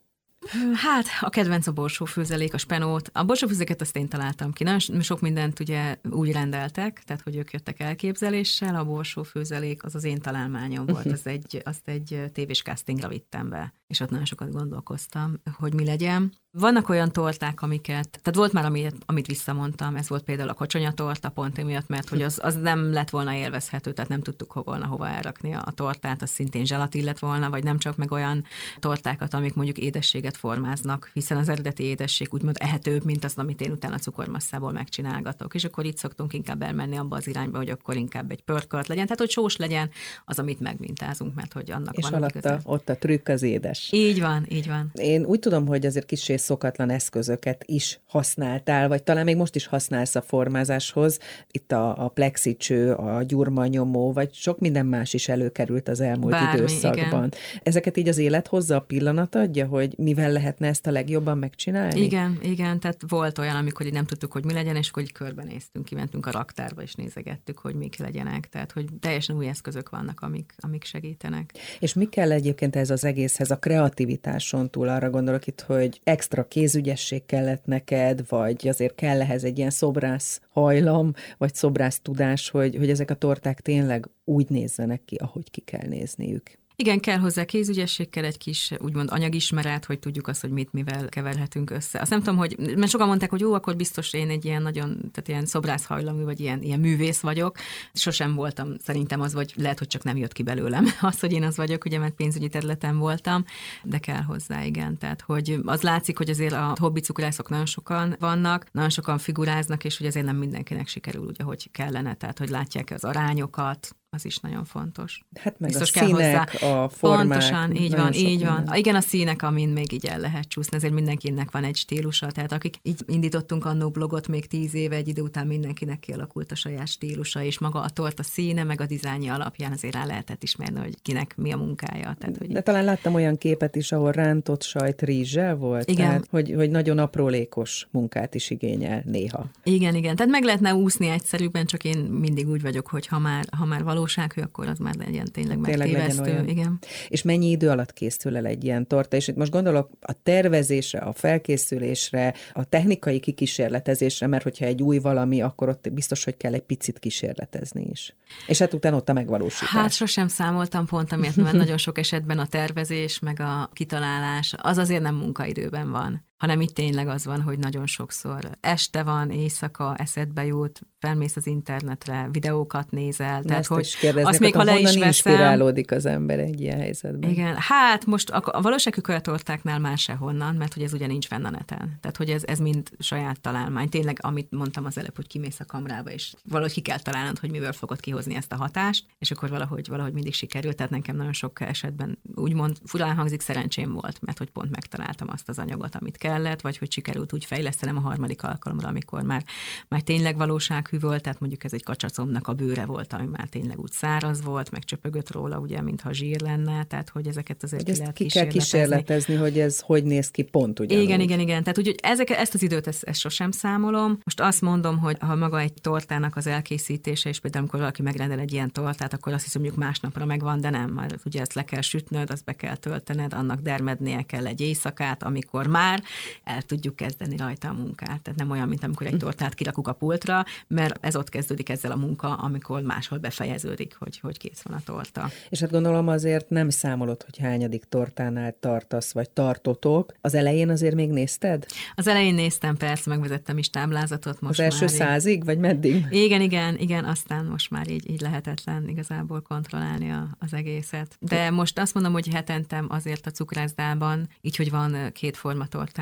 Hát, a kedvenc a borsófőzelék, a spenót. A borsófőzéket azt én találtam ki. Nagyon sok mindent ugye úgy rendeltek, tehát hogy ők jöttek elképzeléssel, a borsófőzelék az az én találmányom volt, az egy, azt egy tévés castingra vittem be, és ott nagyon sokat gondolkoztam, hogy mi legyen. Vannak olyan torták, amiket, tehát volt már, amit, amit visszamondtam, ez volt például a kocsonyatorta pont emiatt, mert hogy az, az nem lett volna élvezhető, tehát nem tudtuk ho volna hova elrakni a tortát, az szintén zselatin lett volna, vagy nem csak meg olyan tortákat, amik mondjuk édességet formáznak, hiszen az eredeti édesség úgymond ehetőbb, mint az, amit én utána cukormasszából megcsinálgatok. És akkor itt szoktunk inkább elmenni abba az irányba, hogy akkor inkább egy pörkölt legyen, tehát hogy sós legyen az, amit megmintázunk, mert hogy annak és van alatta ott a trükk az édes. Így van, így van. Én úgy tudom, hogy azért kis szokatlan eszközöket is használtál, vagy talán még most is használsz a formázáshoz. Itt a, a plexicső, a gyurmanyomó, vagy sok minden más is előkerült az elmúlt Bármi, időszakban. Igen. Ezeket így az élet hozza a pillanat adja, hogy mivel lehetne ezt a legjobban megcsinálni? Igen, igen, tehát volt olyan, amikor így nem tudtuk, hogy mi legyen, és akkor így körbenéztünk, kimentünk a raktárba, és nézegettük, hogy mik legyenek. Tehát, hogy teljesen új eszközök vannak, amik, amik segítenek. És mi kell egyébként ez az egészhez, a kreativitáson túl arra gondolok itt, hogy extra kézügyesség kellett neked, vagy azért kell ehhez egy ilyen szobrász hajlam, vagy szobrász tudás, hogy, hogy ezek a torták tényleg úgy nézzenek ki, ahogy ki kell nézniük. Igen, kell hozzá kézügyesség, kell egy kis úgymond anyagismeret, hogy tudjuk azt, hogy mit mivel keverhetünk össze. Azt nem tudom, hogy, mert sokan mondták, hogy jó, akkor biztos én egy ilyen nagyon, tehát ilyen szobrászhajlamú, vagy ilyen, ilyen művész vagyok. Sosem voltam szerintem az, vagy lehet, hogy csak nem jött ki belőlem az, hogy én az vagyok, ugye, mert pénzügyi területen voltam, de kell hozzá, igen. Tehát, hogy az látszik, hogy azért a hobbi cukrászok nagyon sokan vannak, nagyon sokan figuráznak, és hogy azért nem mindenkinek sikerül úgy, ahogy kellene. Tehát, hogy látják az arányokat, az is nagyon fontos. Hát meg Biztos a kell színek, hozzá. a formák. Pontosan, így van, így van. Minden. Igen, a színek, amin még így el lehet csúszni, ezért mindenkinek van egy stílusa, tehát akik így indítottunk annó blogot még tíz éve, egy idő után mindenkinek kialakult a saját stílusa, és maga a torta színe, meg a dizájnja alapján azért rá lehetett ismerni, hogy kinek mi a munkája. Tehát, hogy De talán láttam olyan képet is, ahol rántott sajt rizssel volt, igen. Tehát, hogy, hogy nagyon aprólékos munkát is igényel néha. Igen, igen. Tehát meg lehetne úszni egyszerűbben, csak én mindig úgy vagyok, hogy ha már, ha már való valósághű, akkor az már legyen tényleg, tényleg megtévesztő. Igen. És mennyi idő alatt készül el egy ilyen torta? És itt most gondolok a tervezésre, a felkészülésre, a technikai kikísérletezésre, mert hogyha egy új valami, akkor ott biztos, hogy kell egy picit kísérletezni is. És hát utána ott a megvalósítás. Hát sosem számoltam pont, amiért, mert nagyon sok esetben a tervezés, meg a kitalálás, az azért nem munkaidőben van hanem itt tényleg az van, hogy nagyon sokszor este van, éjszaka, eszedbe jut, felmész az internetre, videókat nézel. Tehát, hogy azt még ha le is veszem, inspirálódik az ember egy ilyen helyzetben. Igen, hát most a, a valóságű kölytortáknál már sehonnan, mert hogy ez ugye nincs fenn a neten. Tehát, hogy ez, ez mind saját találmány. Tényleg, amit mondtam az előbb, hogy kimész a kamrába, és valahogy ki kell találnod, hogy mivel fogod kihozni ezt a hatást, és akkor valahogy, valahogy mindig sikerült. Tehát nekem nagyon sok esetben úgymond furán hangzik, szerencsém volt, mert hogy pont megtaláltam azt az anyagot, amit kell kellett, vagy hogy sikerült úgy fejlesztenem a harmadik alkalomra, amikor már, már tényleg valósághű volt, tehát mondjuk ez egy kacsacomnak a bőre volt, ami már tényleg úgy száraz volt, meg csöpögött róla, ugye, mintha zsír lenne, tehát hogy ezeket azért ki lehet ki kell kísérletezni, hogy ez hogy néz ki pont ugye. Igen, igen, igen. Tehát úgy, ezek, ezt az időt ezt, ezt sosem számolom. Most azt mondom, hogy ha maga egy tortának az elkészítése, és például amikor valaki megrendel egy ilyen tortát, akkor azt hiszem, mondjuk másnapra megvan, de nem, mert ugye ezt le kell sütnöd, azt be kell töltened, annak dermednie kell egy éjszakát, amikor már el tudjuk kezdeni rajta a munkát. Tehát nem olyan, mint amikor egy tortát kirakuk a pultra, mert ez ott kezdődik ezzel a munka, amikor máshol befejeződik, hogy, hogy kész van a torta. És hát gondolom azért nem számolod, hogy hányadik tortánál tartasz, vagy tartotok. Az elején azért még nézted? Az elején néztem, persze, megvezettem is táblázatot. Most az első már százig, így... vagy meddig? Igen, igen, igen, aztán most már így, így lehetetlen igazából kontrollálni a, az egészet. De most azt mondom, hogy hetentem azért a cukrászdában, így, hogy van két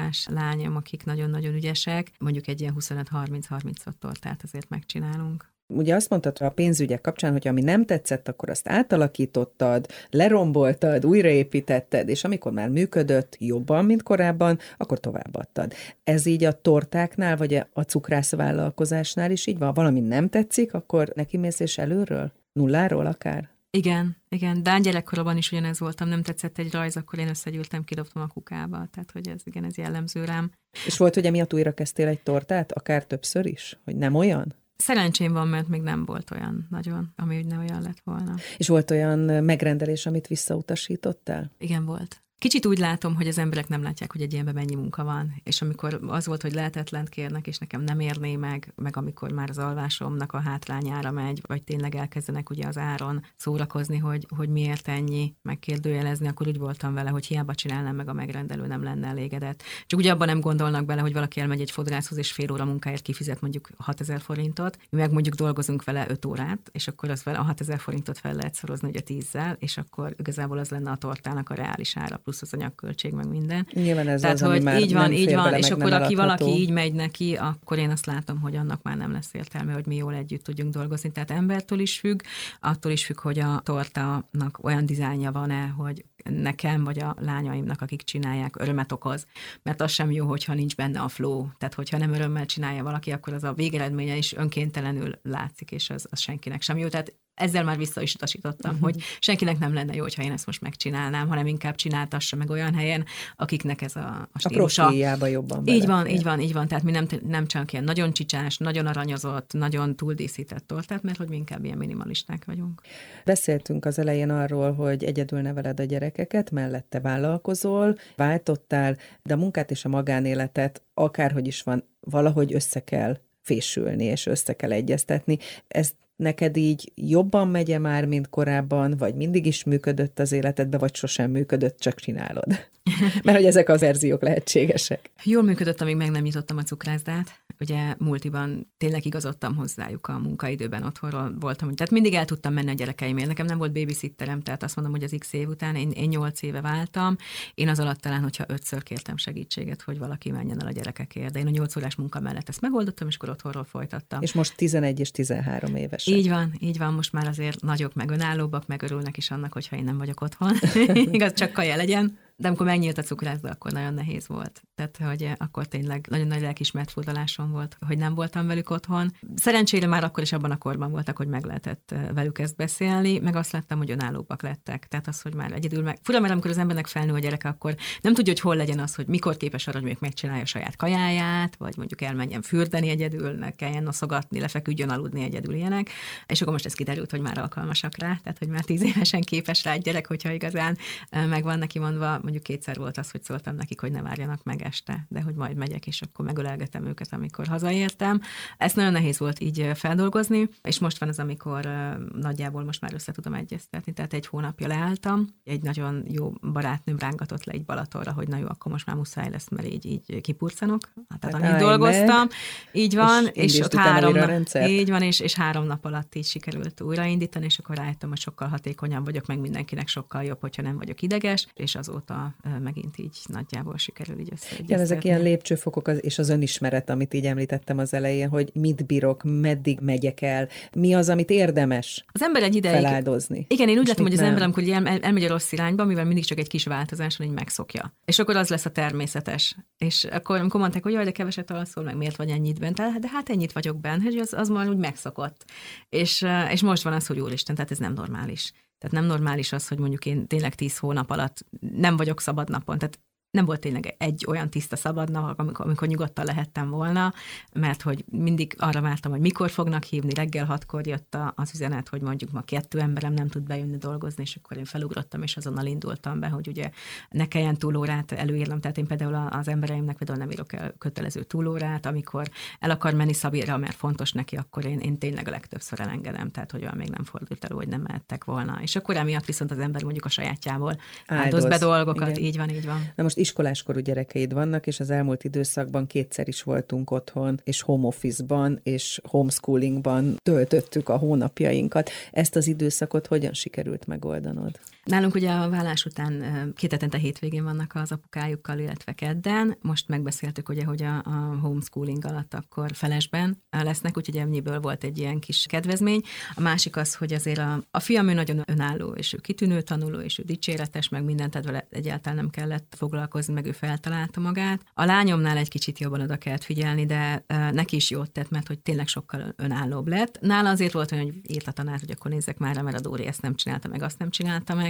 formatortás lányom, akik nagyon-nagyon ügyesek, mondjuk egy ilyen 25-30-30 tortát azért megcsinálunk. Ugye azt mondtad a pénzügyek kapcsán, hogy ami nem tetszett, akkor azt átalakítottad, leromboltad, újraépítetted, és amikor már működött jobban, mint korábban, akkor továbbadtad. Ez így a tortáknál, vagy a cukrászvállalkozásnál is így van? Valami nem tetszik, akkor neki mész és előről? Nulláról akár? Igen, igen. Dán gyerekkorban is ugyanez voltam, nem tetszett egy rajz, akkor én összegyűltem, kidobtam a kukába. Tehát, hogy ez igen, ez jellemző rám. És volt, hogy emiatt újra kezdtél egy tortát, akár többször is? Hogy nem olyan? Szerencsém van, mert még nem volt olyan nagyon, ami úgy ne olyan lett volna. És volt olyan megrendelés, amit visszautasítottál? Igen, volt. Kicsit úgy látom, hogy az emberek nem látják, hogy egy ilyenben mennyi munka van, és amikor az volt, hogy lehetetlent kérnek, és nekem nem érné meg, meg amikor már az alvásomnak a hátrányára megy, vagy tényleg elkezdenek ugye az áron szórakozni, hogy, hogy miért ennyi, megkérdőjelezni, akkor úgy voltam vele, hogy hiába csinálnám meg a megrendelő, nem lenne elégedett. Csak ugye abban nem gondolnak bele, hogy valaki elmegy egy fodrászhoz, és fél óra munkáért kifizet mondjuk 6000 forintot, mi meg mondjuk dolgozunk vele 5 órát, és akkor az vele a 6000 forintot fel lehet szorozni ugye 10 és akkor igazából az lenne a tortának a reális ára, plusz az anyagköltség, meg minden. Nyilván ez Tehát, az, hogy ami így van, így van, és akkor aki valaki így megy neki, akkor én azt látom, hogy annak már nem lesz értelme, hogy mi jól együtt tudjunk dolgozni. Tehát embertől is függ, attól is függ, hogy a tortának olyan dizájnja van-e, hogy nekem vagy a lányaimnak, akik csinálják, örömet okoz. Mert az sem jó, hogyha nincs benne a flow. Tehát, hogyha nem örömmel csinálja valaki, akkor az a végeredménye is önkéntelenül látszik, és az, az senkinek sem jó. Tehát ezzel már vissza is utasítottam, uh-huh. hogy senkinek nem lenne jó, hogyha én ezt most megcsinálnám, hanem inkább csináltassa meg olyan helyen, akiknek ez a, a stílusa. A jobban Így van, így van, így van. Tehát mi nem, nem csak ilyen nagyon csicsás, nagyon aranyozott, nagyon túldíszített tortát, mert hogy mi inkább ilyen minimalisták vagyunk. Beszéltünk az elején arról, hogy egyedül neveled a gyerekeket, mellette vállalkozol, váltottál, de a munkát és a magánéletet akárhogy is van, valahogy össze kell fésülni, és össze kell egyeztetni. Ez neked így jobban megye már, mint korábban, vagy mindig is működött az életedbe, vagy sosem működött, csak csinálod? Mert hogy ezek az verziók lehetségesek. Jól működött, amíg meg nem nyitottam a cukrászdát. Ugye multiban tényleg igazodtam hozzájuk a munkaidőben, otthonról voltam. Tehát mindig el tudtam menni a gyerekeimért. Nekem nem volt babysitterem, tehát azt mondom, hogy az x év után én, én 8 éve váltam. Én az alatt talán, hogyha ötször kértem segítséget, hogy valaki menjen el a gyerekekért. De én a 8 órás munka mellett ezt megoldottam, és akkor otthonról folytattam. És most 11 és 13 éves. Így van, így van, most már azért nagyok, meg önállóbbak, meg örülnek is annak, hogyha én nem vagyok otthon. Igaz, csak kaja legyen de amikor megnyílt a cukrászda, akkor nagyon nehéz volt. Tehát, hogy akkor tényleg nagyon nagy lelkismert furdalásom volt, hogy nem voltam velük otthon. Szerencsére már akkor is abban a korban voltak, hogy meg lehetett velük ezt beszélni, meg azt láttam, hogy önállóbbak lettek. Tehát az, hogy már egyedül meg. Fura, mert amikor az embernek felnő a gyereke, akkor nem tudja, hogy hol legyen az, hogy mikor képes arra, hogy még megcsinálja a saját kajáját, vagy mondjuk elmenjen fürdeni egyedül, ne kelljen noszogatni, lefeküdjön aludni egyedül ilyenek. És akkor most ez kiderült, hogy már alkalmasak rá, tehát hogy már tíz évesen képes rá egy gyerek, hogyha igazán meg van neki mondva, mondjuk kétszer volt az, hogy szóltam nekik, hogy ne várjanak meg este, de hogy majd megyek, és akkor megölelgetem őket, amikor hazaértem. Ezt nagyon nehéz volt így feldolgozni, és most van az, amikor nagyjából most már össze tudom egyeztetni, tehát egy hónapja leálltam, egy nagyon jó barátnőm rángatott le egy Balatonra, hogy na jó, akkor most már muszáj lesz, mert így, így kipurcanok. Hát, tehát amit dolgoztam, meg, így van, és, és ott három nap, így van, és, és három nap alatt így sikerült újraindítani, és akkor rájöttem, hogy sokkal hatékonyabb vagyok, meg mindenkinek sokkal jobb, hogyha nem vagyok ideges, és azóta megint így nagyjából sikerül így összeegyeztetni. Igen, ezek ilyen lépcsőfokok az, és az önismeret, amit így említettem az elején, hogy mit bírok, meddig megyek el, mi az, amit érdemes az ember egy ideig, feláldozni. Igen, én úgy látom, hogy az nem. ember, amikor el, el, elmegy a rossz irányba, mivel mindig csak egy kis változáson így megszokja. És akkor az lesz a természetes. És akkor, amikor mondták, hogy jaj, de keveset alszol, meg miért vagy ennyit bent, de hát ennyit vagyok benne, hogy az, az már úgy megszokott. És, és most van az, hogy úristen, tehát ez nem normális. Tehát nem normális az, hogy mondjuk én tényleg tíz hónap alatt nem vagyok szabad napon. Tehát nem volt tényleg egy olyan tiszta szabad nap, amikor, amikor nyugodtan lehettem volna, mert hogy mindig arra vártam, hogy mikor fognak hívni, reggel hatkor jött az üzenet, hogy mondjuk ma kettő emberem nem tud bejönni dolgozni, és akkor én felugrottam, és azonnal indultam be, hogy ugye ne kelljen túlórát előírnom, tehát én például az embereimnek például nem írok el kötelező túlórát, amikor el akar menni Szabira, mert fontos neki, akkor én, én tényleg a legtöbbször elengedem, tehát hogy olyan még nem fordult elő, hogy nem mehettek volna. És akkor emiatt viszont az ember mondjuk a sajátjából áldoz be dolgokat, Igen. így van, így van. Na most iskoláskorú gyerekeid vannak, és az elmúlt időszakban kétszer is voltunk otthon, és home office-ban, és homeschoolingban töltöttük a hónapjainkat. Ezt az időszakot hogyan sikerült megoldanod? Nálunk ugye a vállás után két hetente hétvégén vannak az apukájukkal, illetve kedden. Most megbeszéltük ugye, hogy a, a homeschooling alatt akkor felesben lesznek, úgyhogy ennyiből volt egy ilyen kis kedvezmény. A másik az, hogy azért a, a fiam ő nagyon önálló, és ő kitűnő tanuló, és ő dicséretes, meg mindent, tehát egyáltalán nem kellett foglalkozni, meg ő feltalálta magát. A lányomnál egy kicsit jobban oda kellett figyelni, de neki is jót tett, mert hogy tényleg sokkal önállóbb lett. Nála azért volt hogy írt a tanár, hogy akkor nézzek már, mert a Dóri ezt nem csinálta, meg azt nem csinálta meg,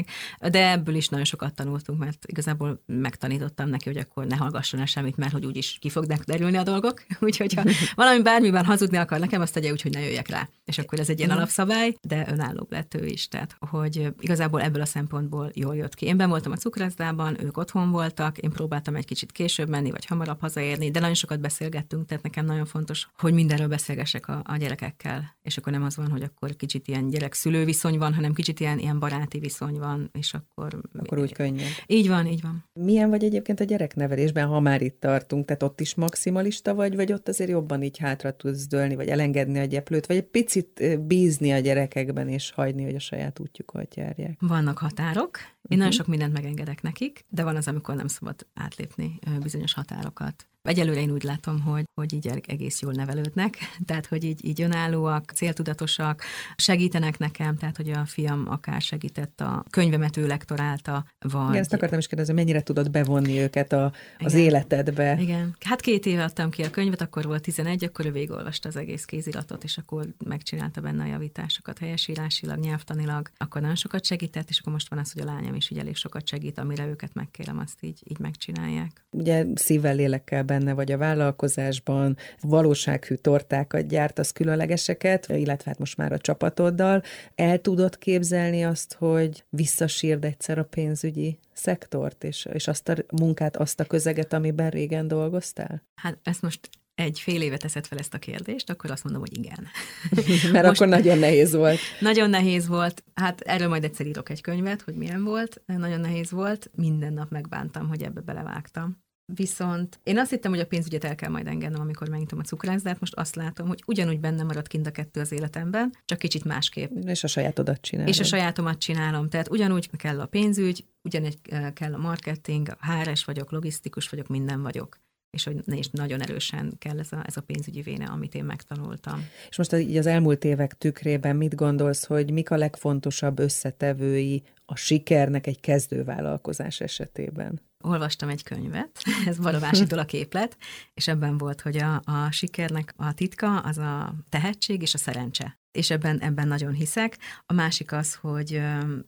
de ebből is nagyon sokat tanultunk, mert igazából megtanítottam neki, hogy akkor ne hallgasson el semmit, mert hogy úgyis ki fognak derülni a dolgok. Úgyhogy ha valami bármiben hazudni akar nekem, azt tegye úgy, hogy ne jöjjek rá. és akkor ez egy ilyen Mhm. alapszabály, de önállóbb lett ő is, tehát hogy igazából ebből a szempontból jól jött ki. Én ben voltam a cukrászdában, ők otthon voltak, én próbáltam egy kicsit később menni, vagy hamarabb hazaérni, de nagyon sokat beszélgettünk, tehát nekem nagyon fontos, hogy mindenről beszélgessek a, a gyerekekkel, és akkor nem az van, hogy akkor kicsit ilyen gyerek-szülő viszony van, hanem kicsit ilyen, ilyen baráti viszony van, és akkor... Akkor úgy könnyen. Így van, így van. Milyen vagy egyébként a gyereknevelésben, ha már itt tartunk? Tehát ott is maximalista vagy, vagy ott azért jobban így hátra tudsz dőlni, vagy elengedni a gyeplőt, vagy egy picit bízni a gyerekekben, és hagyni, hogy a saját útjukat járják? Vannak határok, én nagyon sok mindent megengedek nekik, de van az, amikor nem szabad átlépni bizonyos határokat. Egyelőre én úgy látom, hogy, hogy így egész jól nevelődnek, tehát hogy így, így önállóak, céltudatosak, segítenek nekem, tehát hogy a fiam akár segített a könyvemet ő lektorálta, vagy... Igen, ezt akartam is kérdezni, mennyire tudod bevonni őket a, az Igen. életedbe? Igen. Hát két éve adtam ki a könyvet, akkor volt 11, akkor ő végigolvasta az egész kéziratot, és akkor megcsinálta benne a javításokat helyesírásilag, nyelvtanilag. Akkor nagyon sokat segített, és akkor most van az, hogy a lányom is így elég sokat segít, amire őket megkérem, azt így, így megcsinálják. Ugye szívvel, lélekkel benne vagy a vállalkozásban, valósághű tortákat gyártasz különlegeseket, illetve hát most már a csapatoddal. El tudod képzelni azt, hogy visszasírd egyszer a pénzügyi szektort, és, és azt a munkát, azt a közeget, amiben régen dolgoztál? Hát ezt most egy fél éve teszed fel ezt a kérdést, akkor azt mondom, hogy igen. Mert Most- akkor nagyon nehéz volt. Nagyon nehéz volt, hát erről majd egyszer írok egy könyvet, hogy milyen volt, nagyon nehéz volt, minden nap megbántam, hogy ebbe belevágtam. Viszont én azt hittem, hogy a pénzügyet el kell majd engednem, amikor megnyitom a cukrászdát, most azt látom, hogy ugyanúgy benne marad kint a kettő az életemben, csak kicsit másképp. És a sajátodat csinálod. És a sajátomat csinálom, tehát ugyanúgy kell a pénzügy, ugyanígy eh, kell a marketing, a HRS vagyok, logisztikus vagyok, minden vagyok. És hogy és nagyon erősen kell ez a, ez a pénzügyi véne, amit én megtanultam. És most így az elmúlt évek tükrében mit gondolsz, hogy mik a legfontosabb összetevői a sikernek egy kezdővállalkozás esetében? Olvastam egy könyvet, ez Balavásitól a képlet, és ebben volt, hogy a, a sikernek a titka az a tehetség és a szerencse. És ebben, ebben nagyon hiszek. A másik az, hogy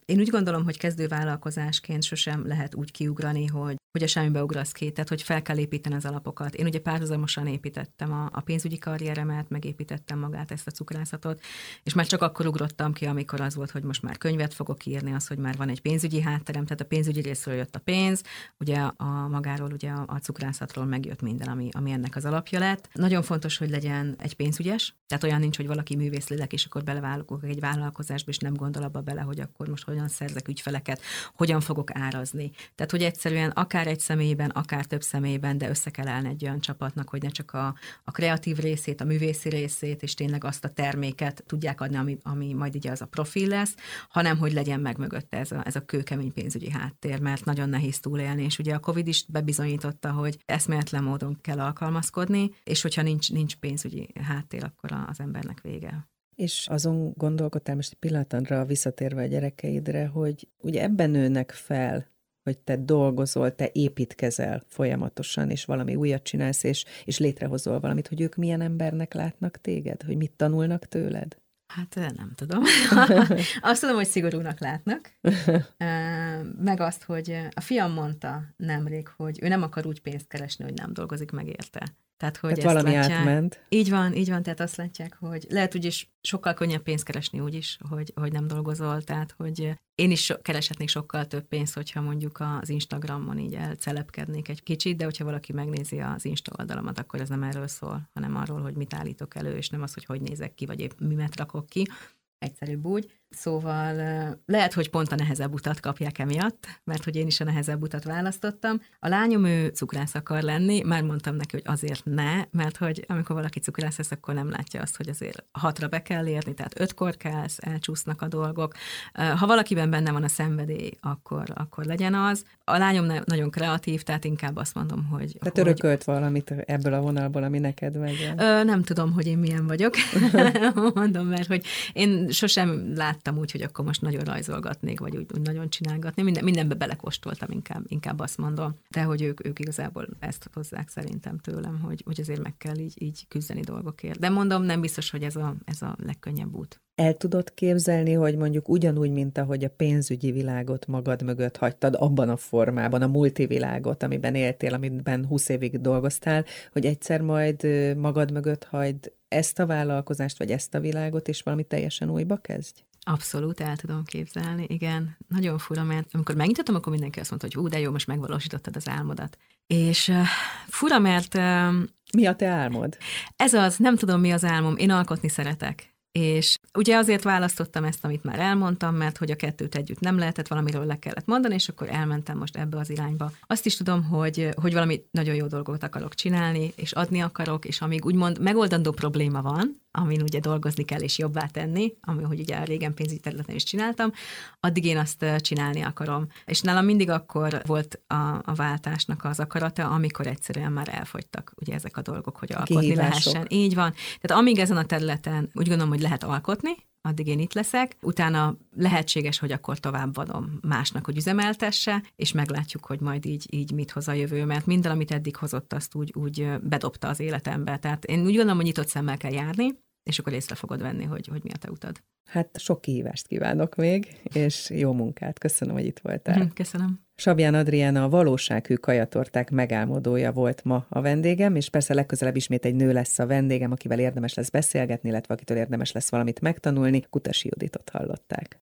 én úgy gondolom, hogy kezdővállalkozásként sosem lehet úgy kiugrani, hogy, hogy a semmibe ugrasz ki, tehát hogy fel kell építeni az alapokat. Én ugye párhuzamosan építettem a, a pénzügyi karrieremet, megépítettem magát ezt a cukrászatot, és már csak akkor ugrottam ki, amikor az volt, hogy most már könyvet fogok írni, az, hogy már van egy pénzügyi hátterem, tehát a pénzügyi részről jött a pénz, ugye a magáról, ugye a, a cukrászatról megjött minden, ami, ami ennek az alapja lett. Nagyon fontos, hogy legyen egy pénzügyes, tehát olyan nincs, hogy valaki művész lélek, és akkor belevállalok egy vállalkozásba, és nem gondol abba bele, hogy akkor most hogyan szerzek ügyfeleket, hogyan fogok árazni. Tehát, hogy egyszerűen akár egy személyben, akár több személyben, de össze kell állni egy olyan csapatnak, hogy ne csak a, a kreatív részét, a művészi részét, és tényleg azt a terméket tudják adni, ami, ami majd ugye az a profil lesz, hanem hogy legyen meg mögötte ez a, ez a kőkemény pénzügyi háttér, mert nagyon nehéz túlélni, és ugye a Covid is bebizonyította, hogy eszméletlen módon kell alkalmazkodni, és hogyha nincs, nincs pénzügyi háttér, akkor az embernek vége. És azon gondolkodtál most egy pillanatra visszatérve a gyerekeidre, hogy ugye ebben nőnek fel, hogy te dolgozol, te építkezel folyamatosan, és valami újat csinálsz, és, és létrehozol valamit, hogy ők milyen embernek látnak téged, hogy mit tanulnak tőled? Hát eh, nem tudom. azt tudom, hogy szigorúnak látnak. Eh, Meg azt, hogy a fiam mondta nemrég, hogy ő nem akar úgy pénzt keresni, hogy nem dolgozik meg érte. Tehát, hogy Tehát valami látják. átment. Így van, így van, tehát azt látják, hogy lehet úgyis sokkal könnyebb pénzt keresni úgy is, hogy, hogy nem dolgozol, tehát hogy én is so, kereshetnék sokkal több pénzt, hogyha mondjuk az Instagramon így elcelepkednék egy kicsit, de hogyha valaki megnézi az Insta oldalamat, akkor ez nem erről szól, hanem arról, hogy mit állítok elő, és nem az, hogy hogy nézek ki, vagy épp mimet rakok ki. Egyszerűbb úgy. Szóval eh, lehet, hogy pont a nehezebb utat kapják emiatt, mert hogy én is a nehezebb utat választottam. A lányom ő cukrász akar lenni, már mondtam neki, hogy azért ne, mert hogy amikor valaki cukrász lesz, akkor nem látja azt, hogy azért hatra be kell érni, tehát ötkor kelsz, elcsúsznak a dolgok. Ha valakiben benne van a szenvedély, akkor, akkor legyen az. A lányom nagyon kreatív, tehát inkább azt mondom, hogy... Tehát hogy örökölt valamit ebből a vonalból, ami neked megy. Nem tudom, hogy én milyen vagyok, mondom, mert hogy én sosem láttam láttam úgy, hogy akkor most nagyon rajzolgatnék, vagy úgy, úgy nagyon csinálgatni. Minden, mindenbe belekóstoltam, inkább, inkább azt mondom. De hogy ők, ők igazából ezt hozzák szerintem tőlem, hogy, hogy azért meg kell így, így küzdeni dolgokért. De mondom, nem biztos, hogy ez a, ez a legkönnyebb út. El tudod képzelni, hogy mondjuk ugyanúgy, mint ahogy a pénzügyi világot magad mögött hagytad, abban a formában, a multivilágot, amiben éltél, amiben 20 évig dolgoztál, hogy egyszer majd magad mögött hagyd ezt a vállalkozást, vagy ezt a világot, és valami teljesen újba kezdj? Abszolút el tudom képzelni, igen. Nagyon fura, mert amikor megnyitottam, akkor mindenki azt mondta, hogy hú, de jó, most megvalósítottad az álmodat. És uh, fura, mert... Uh, mi a te álmod? Ez az, nem tudom, mi az álmom. Én alkotni szeretek. És ugye azért választottam ezt, amit már elmondtam, mert hogy a kettőt együtt nem lehetett, valamiről le kellett mondani, és akkor elmentem most ebbe az irányba. Azt is tudom, hogy, hogy valami nagyon jó dolgot akarok csinálni, és adni akarok, és amíg úgymond megoldandó probléma van, amin ugye dolgozni kell és jobbá tenni, ami hogy ugye régen pénzügyi területen is csináltam, addig én azt csinálni akarom. És nálam mindig akkor volt a, a váltásnak az akarata, amikor egyszerűen már elfogytak ugye ezek a dolgok, hogy alkotni Kihívások. lehessen. Így van. Tehát amíg ezen a területen úgy gondolom, hogy lehet alkotni, addig én itt leszek. Utána lehetséges, hogy akkor továbbadom másnak, hogy üzemeltesse, és meglátjuk, hogy majd így, így mit hoz a jövő, mert minden, amit eddig hozott, azt úgy, úgy bedobta az életembe. Tehát én úgy gondolom, hogy nyitott szemmel kell járni, és akkor észre fogod venni, hogy, hogy mi a te utad. Hát sok kihívást kívánok még, és jó munkát. Köszönöm, hogy itt voltál. Köszönöm. Sabján Adriana a valósághű kajatorták megálmodója volt ma a vendégem, és persze legközelebb ismét egy nő lesz a vendégem, akivel érdemes lesz beszélgetni, illetve akitől érdemes lesz valamit megtanulni. Kutasi Juditot hallották.